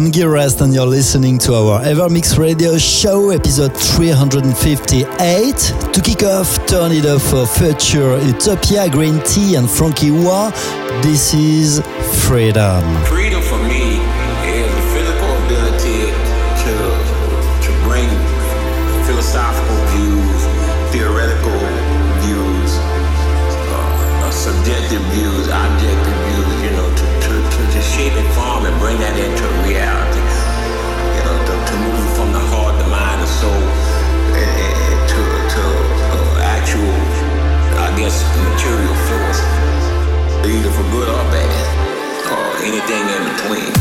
am Rest, and you're listening to our Evermix Radio Show, episode 358. To kick off, turn it up for Future Utopia, Green Tea, and Frankie Wah. This is Freedom. Freedom anything in between.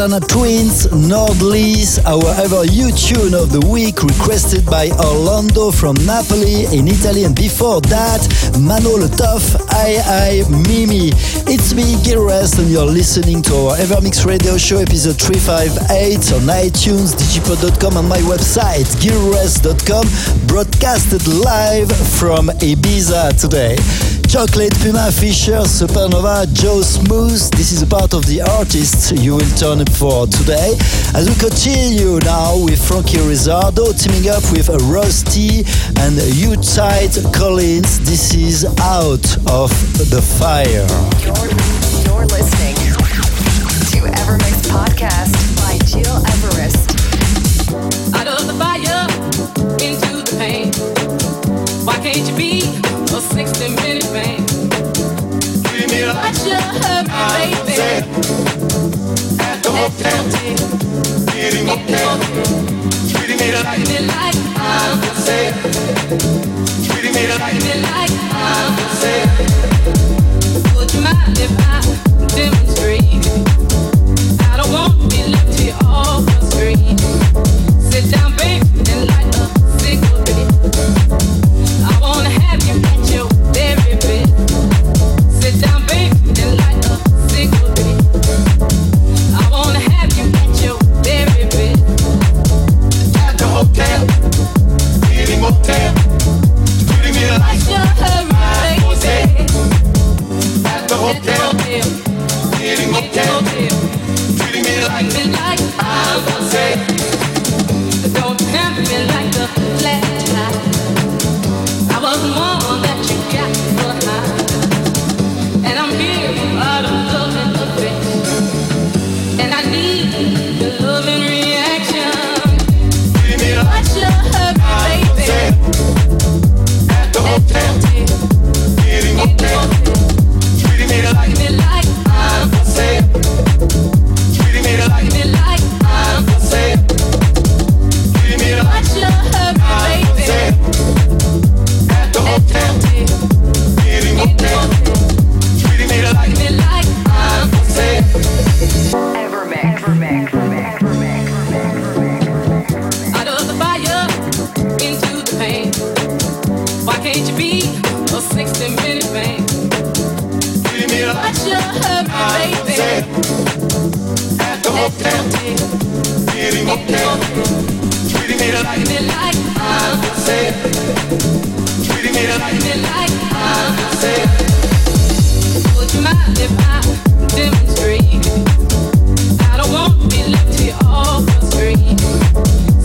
Sardana Twins, Nordlis, our ever you tune of the week requested by Orlando from Napoli in Italy and before that Mano Le Tough, I I Mimi. It's me, Gil Everest and you're listening to our Evermix Radio Show episode 358 on iTunes, digipod.com and my website, gilrest.com, broadcasted live from Ibiza today. Chocolate, Puma, Fisher, Supernova, Joe Smooth. This is a part of the artists you will turn up for today. As we continue now with Frankie Rizzardo teaming up with Rusty and U-Tight Collins. This is Out of the Fire. You're, you're listening to Evermix Podcast by Gil Everest. Out of the fire, into the pain. Why can't you be a 60 minute man? Why'd you hurt me, baby? At the hotel, getting okay. Treating me like, me like I'm treating me like, treating me like I'm say, Would you mind if I demonstrate? I don't want to be left here all frustrated. Sit down, baby, and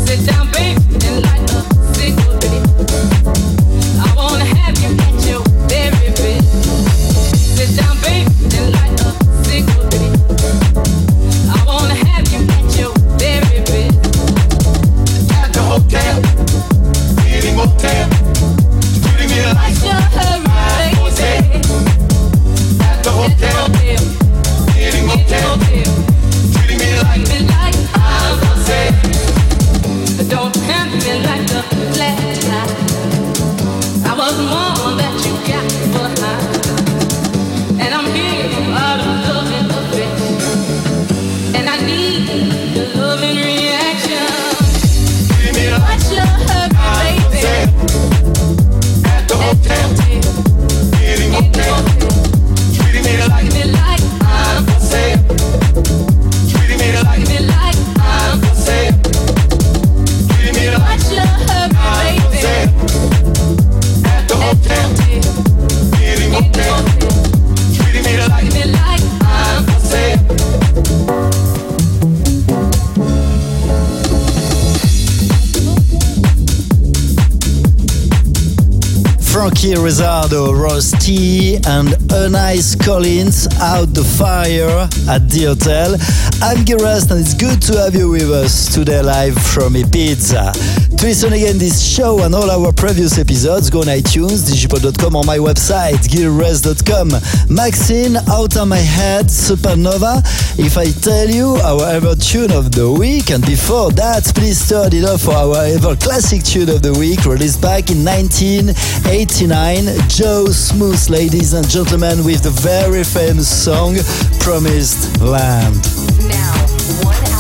Sit down, baby, and light a cigarette. Frankie Rizzardo, Ross T, and Nice Collins out the fire at the hotel. I'm Girest, and it's good to have you with us today live from Ibiza. To listen again this show and all our previous episodes, go on iTunes, digipod.com, or my website, gilres.com. Maxine, Out of My Head, Supernova. If I tell you our ever tune of the week, and before that, please turn it off for our ever classic tune of the week, released back in 1989. Joe Smooth, ladies and gentlemen, with the very famous song Promised Land. Now, one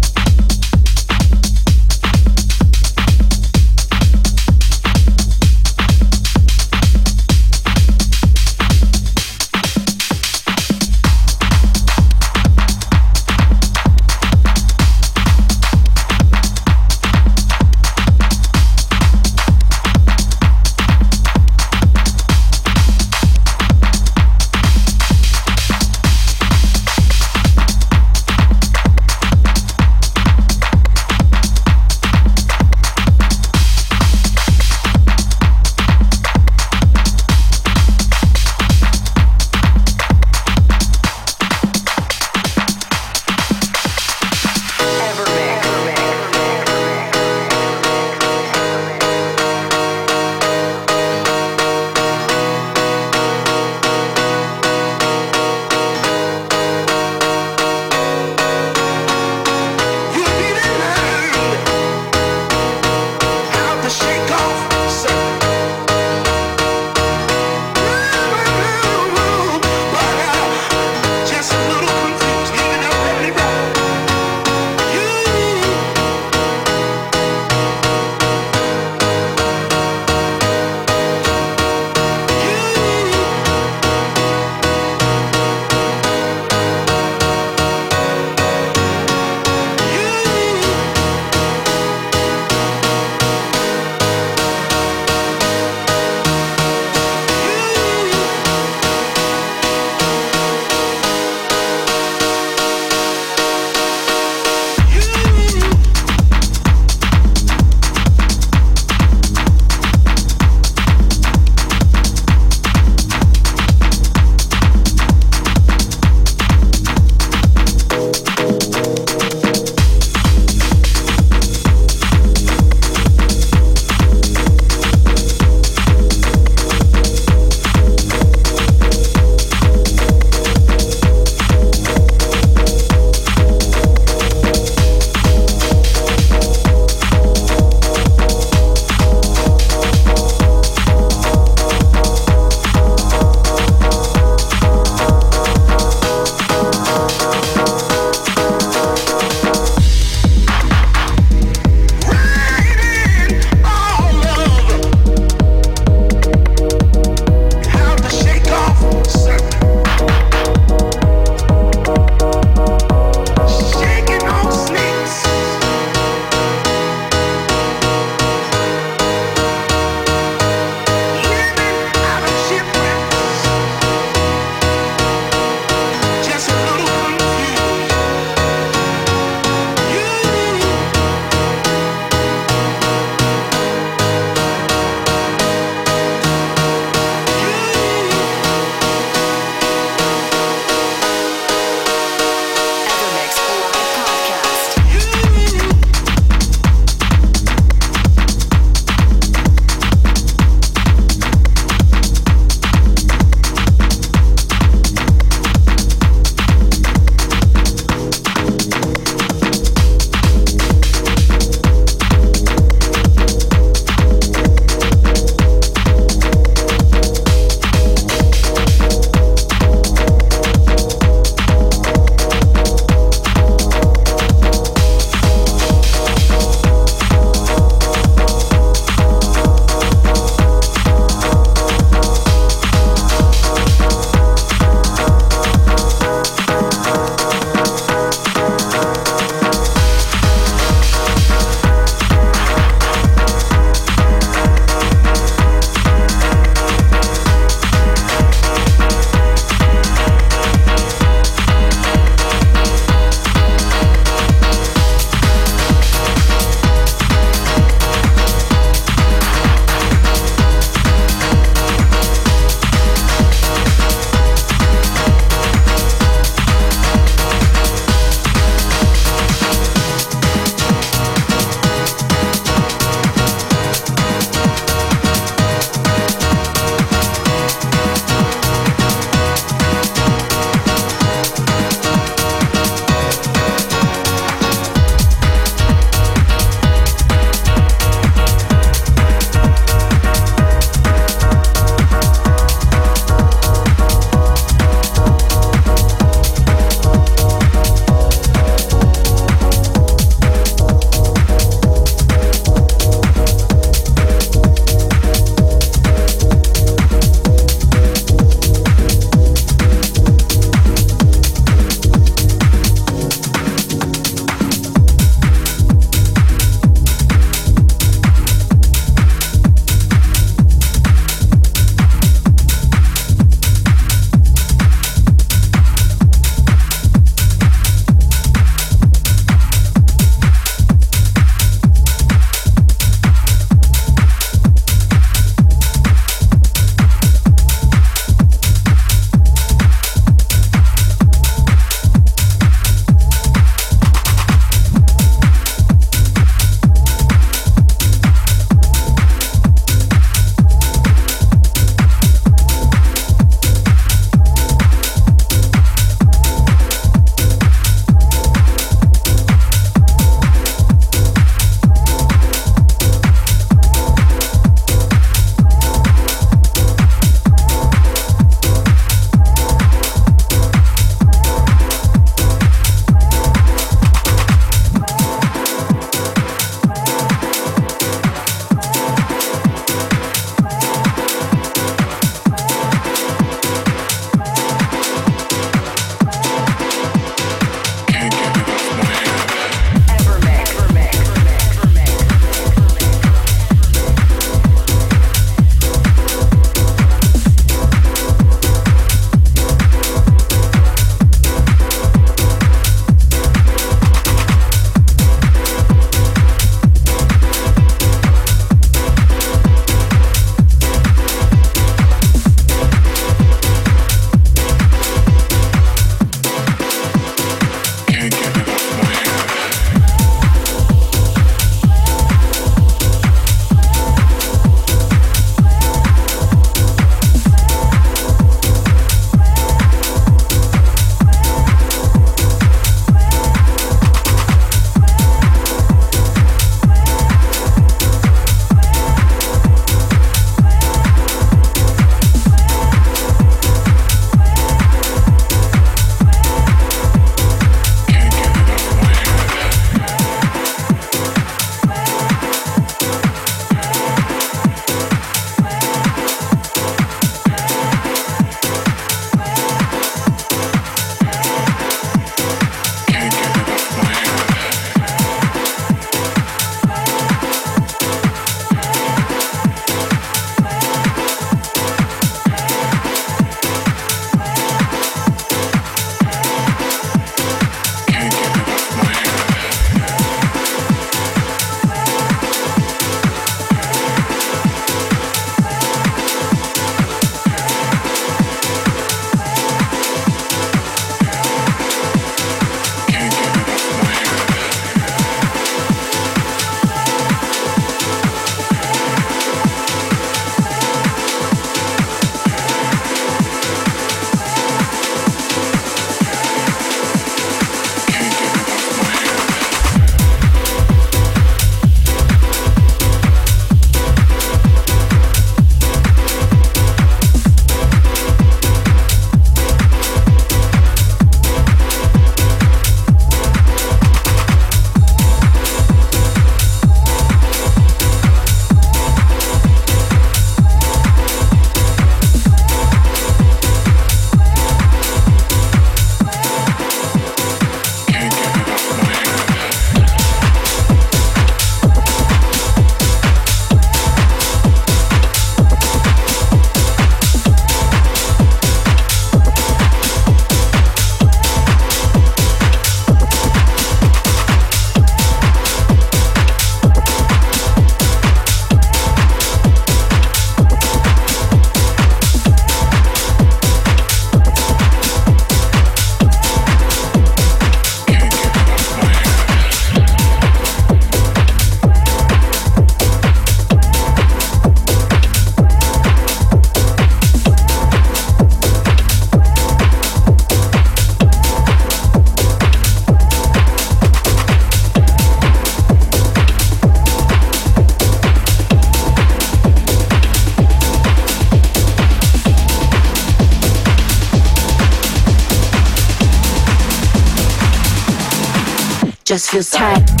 feels tight.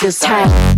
Just feels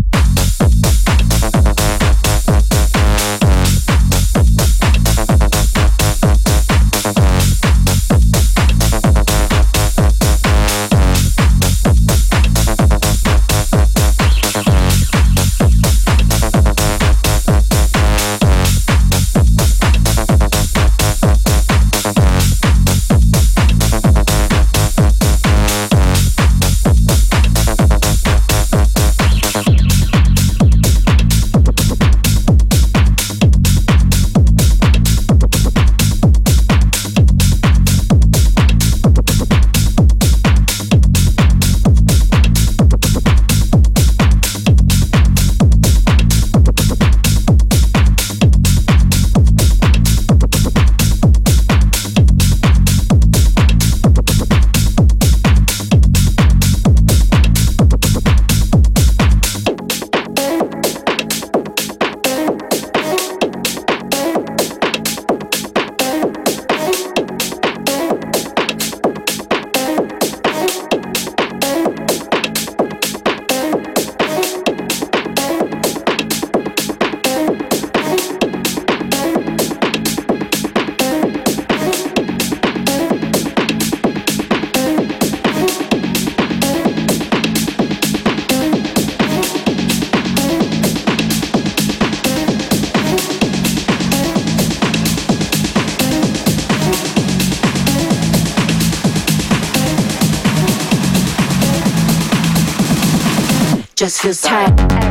just feels tight.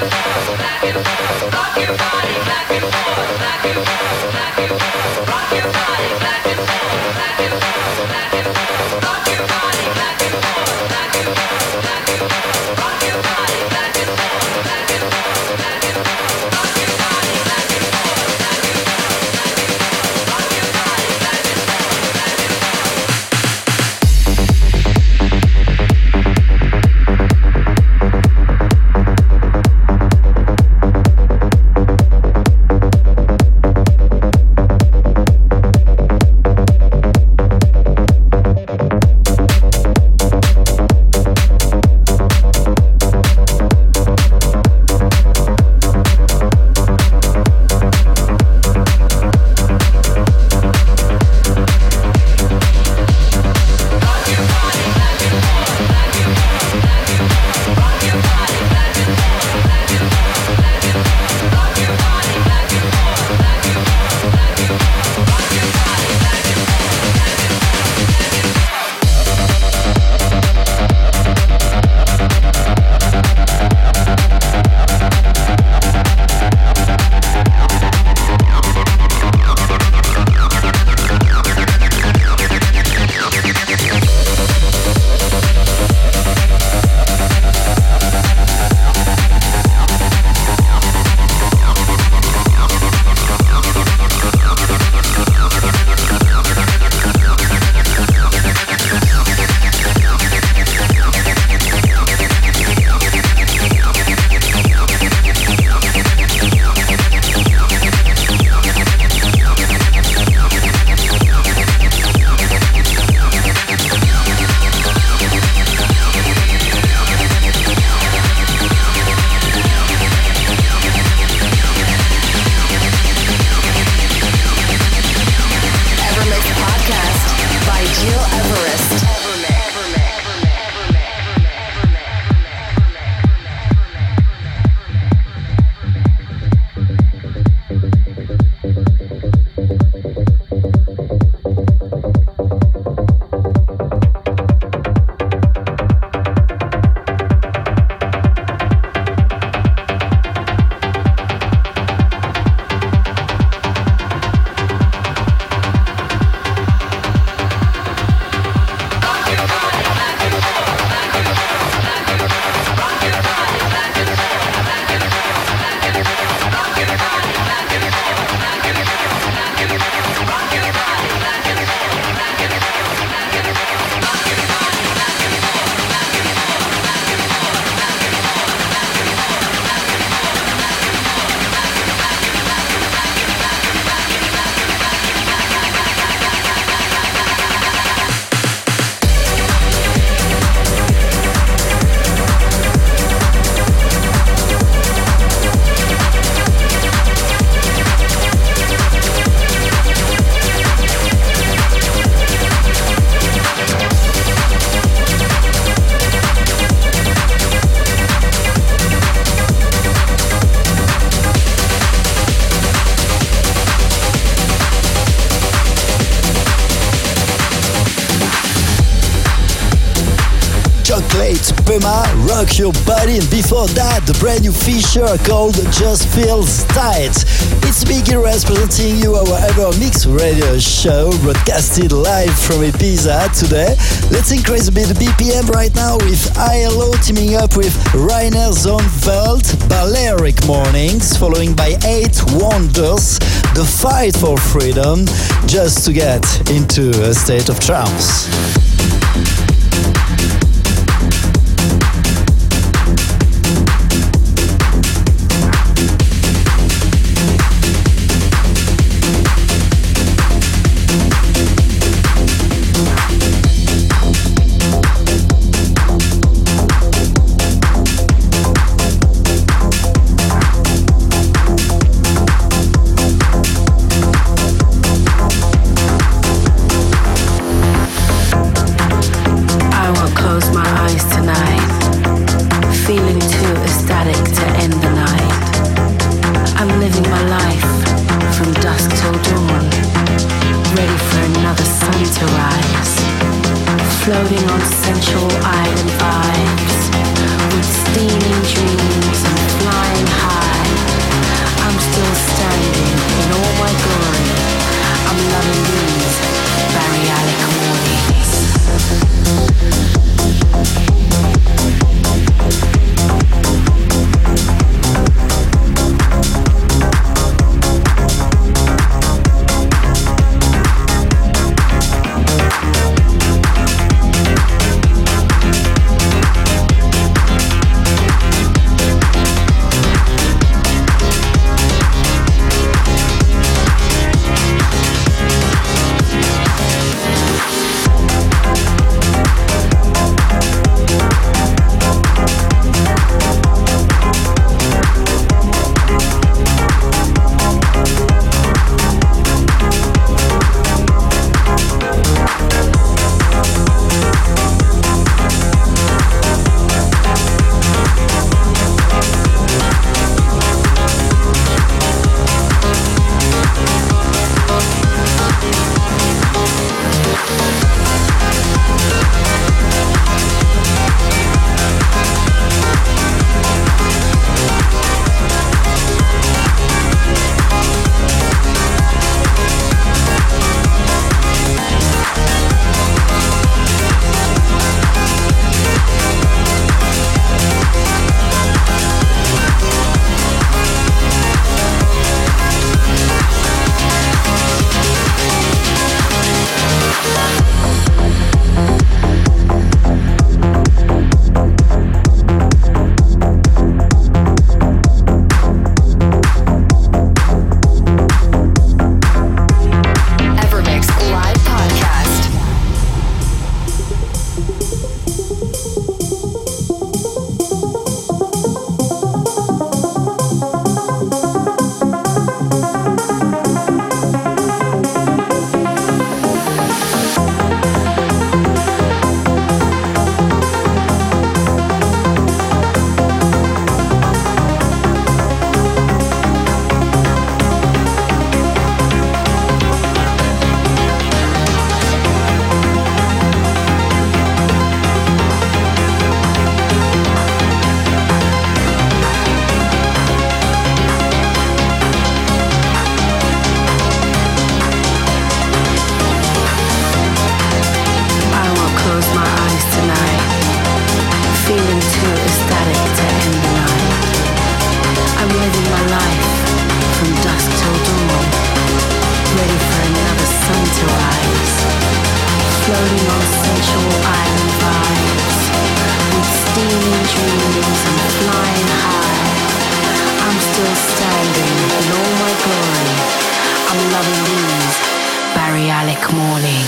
Rock your body back. Rock Your Body, and before that, the brand new feature called Just Feels Tight. It's Biggie representing you, our EverMix radio show, broadcasted live from Ibiza today. Let's increase a bit the BPM right now with ILO teaming up with Rainer Zonneveld, Balearic Mornings, following by Eight Wonders, The Fight for Freedom, just to get into a state of trance. island vibes with steamy dreams and flying high. I'm still standing in all my glory. I'm loving these mornings.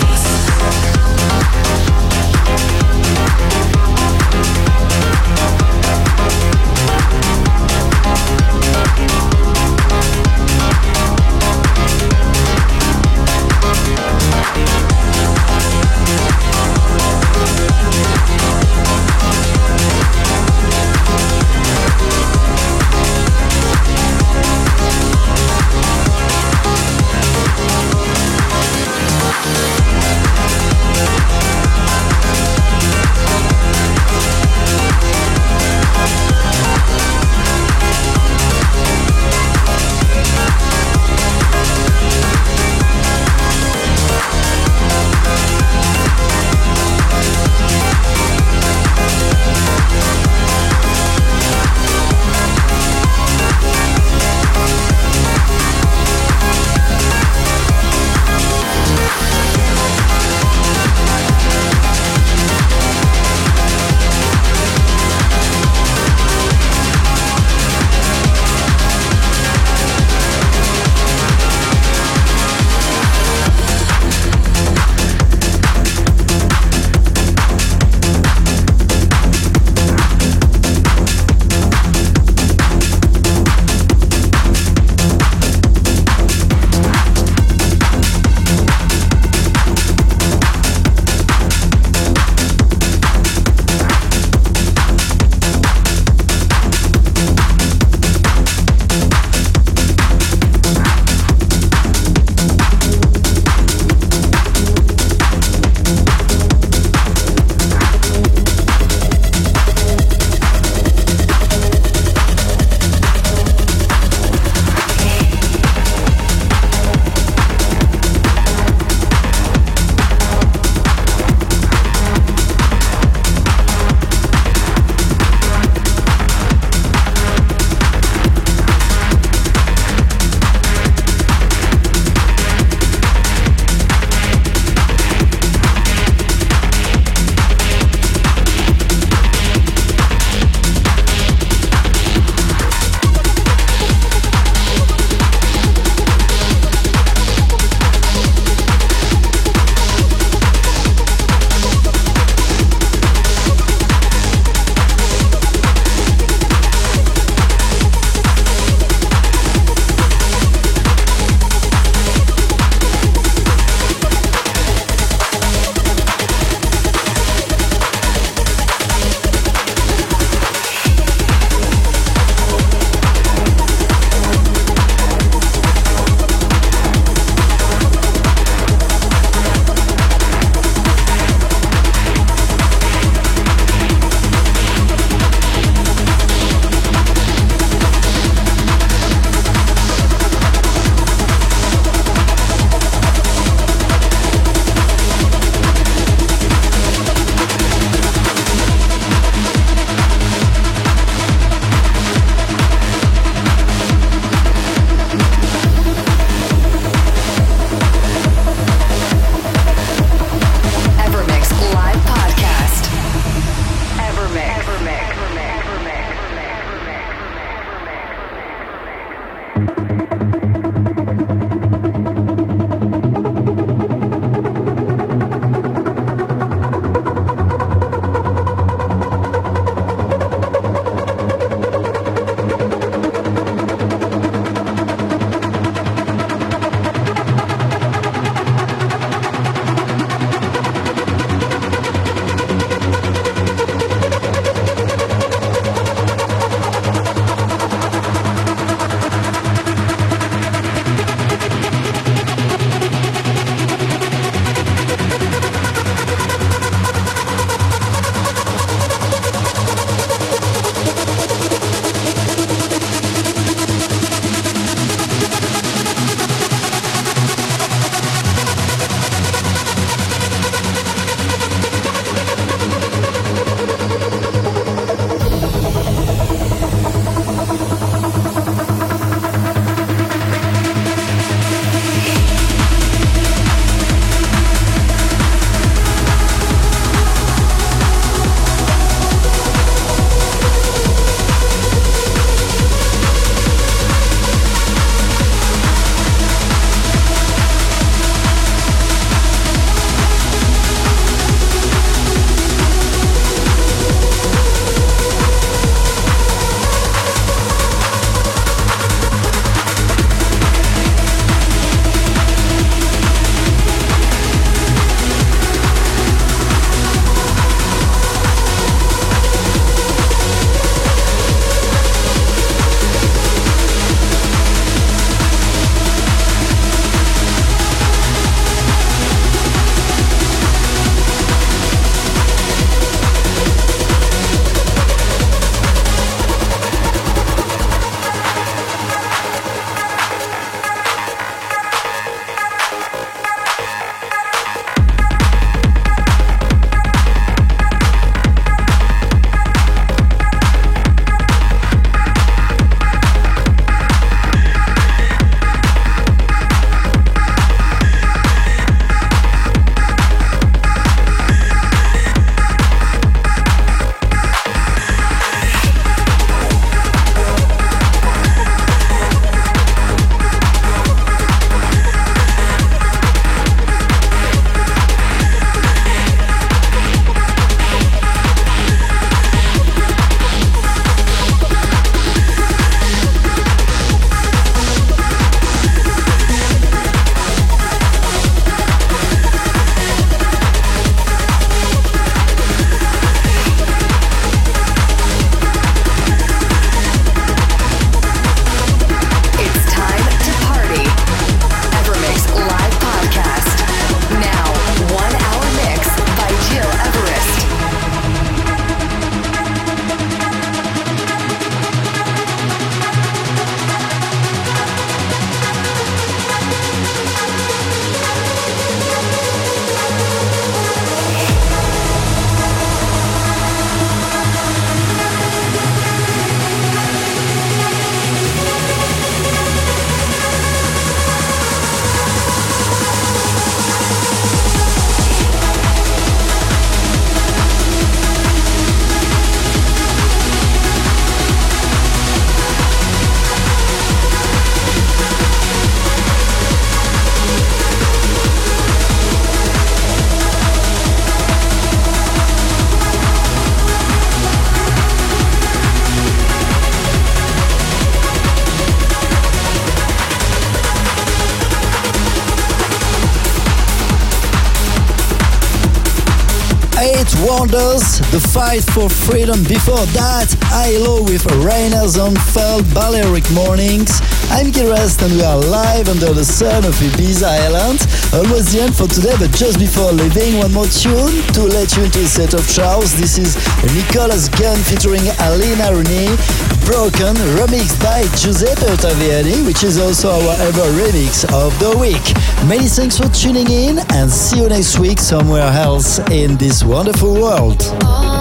The Fight for Freedom. Before that, ILO with Rainer Zonneveld, Balearic Mornings. I'm Gil Everest and we are live under the sun of Ibiza Island. Almost the end for today, but just before leaving, one more tune to let you into a set of shows. This is Nicholas Gunn featuring Alina Rooney, Broken, remixed by Giuseppe Ottaviani, which is also our ever remix of the week. Many thanks for tuning in and see you next week somewhere else in this wonderful world. Oh.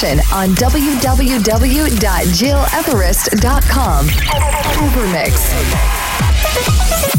Information on www.gileverest.com. Evermix.